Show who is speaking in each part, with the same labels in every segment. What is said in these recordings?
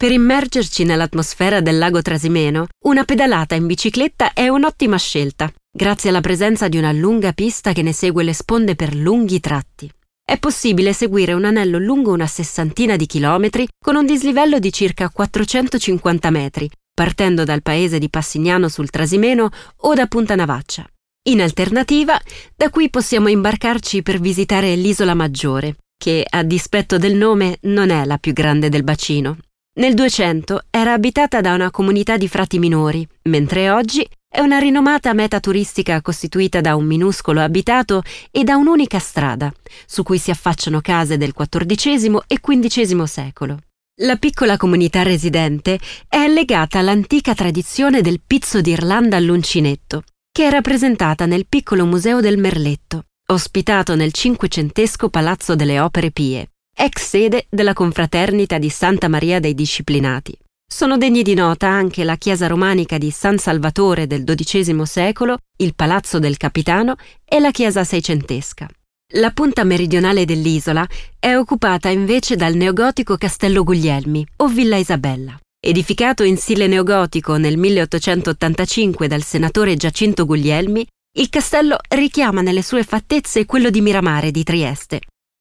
Speaker 1: Per immergerci nell'atmosfera del lago Trasimeno, una pedalata in bicicletta è un'ottima scelta, grazie alla presenza di una lunga pista che ne segue le sponde per lunghi tratti. È possibile seguire un anello lungo una sessantina di chilometri con un dislivello di circa 450 metri, partendo dal paese di Passignano sul Trasimeno o da Punta Navaccia. In alternativa, da qui possiamo imbarcarci per visitare l'isola Maggiore, che a dispetto del nome non è la più grande del bacino. Nel 200 era abitata da una comunità di frati minori, mentre oggi è una rinomata meta turistica costituita da un minuscolo abitato e da un'unica strada, su cui si affacciano case del XIV e XV secolo. La piccola comunità residente è legata all'antica tradizione del pizzo d'Irlanda all'uncinetto, che è rappresentata nel piccolo museo del Merletto, ospitato nel cinquecentesco Palazzo delle Opere Pie ex sede della confraternita di Santa Maria dei Disciplinati. Sono degni di nota anche la chiesa romanica di San Salvatore del XII secolo, il Palazzo del Capitano e la chiesa seicentesca. La punta meridionale dell'isola è occupata invece dal neogotico Castello Guglielmi o Villa Isabella. Edificato in stile neogotico nel 1885 dal senatore Giacinto Guglielmi, il castello richiama nelle sue fattezze quello di Miramare di Trieste,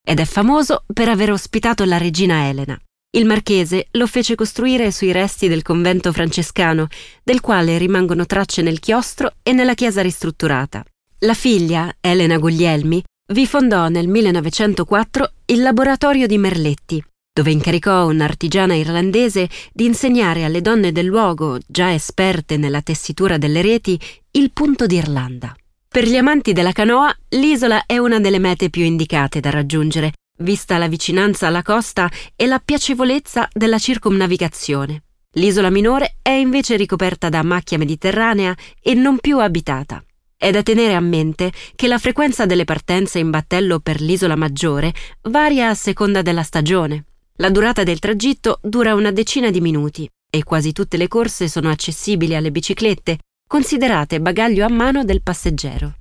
Speaker 1: ed è famoso per aver ospitato la regina Elena. Il marchese lo fece costruire sui resti del convento francescano, del quale rimangono tracce nel chiostro e nella chiesa ristrutturata. La figlia, Elena Guglielmi, vi fondò nel 1904 il laboratorio di Merletti, dove incaricò un'artigiana irlandese di insegnare alle donne del luogo, già esperte nella tessitura delle reti, il punto d'Irlanda. Per gli amanti della canoa, l'isola è una delle mete più indicate da raggiungere, vista la vicinanza alla costa e la piacevolezza della circumnavigazione. L'isola minore è invece ricoperta da macchia mediterranea e non più abitata. È da tenere a mente che la frequenza delle partenze in battello per l'isola maggiore varia a seconda della stagione. La durata del tragitto dura una decina di minuti e quasi tutte le corse sono accessibili alle biciclette, considerate bagaglio a mano del passeggero.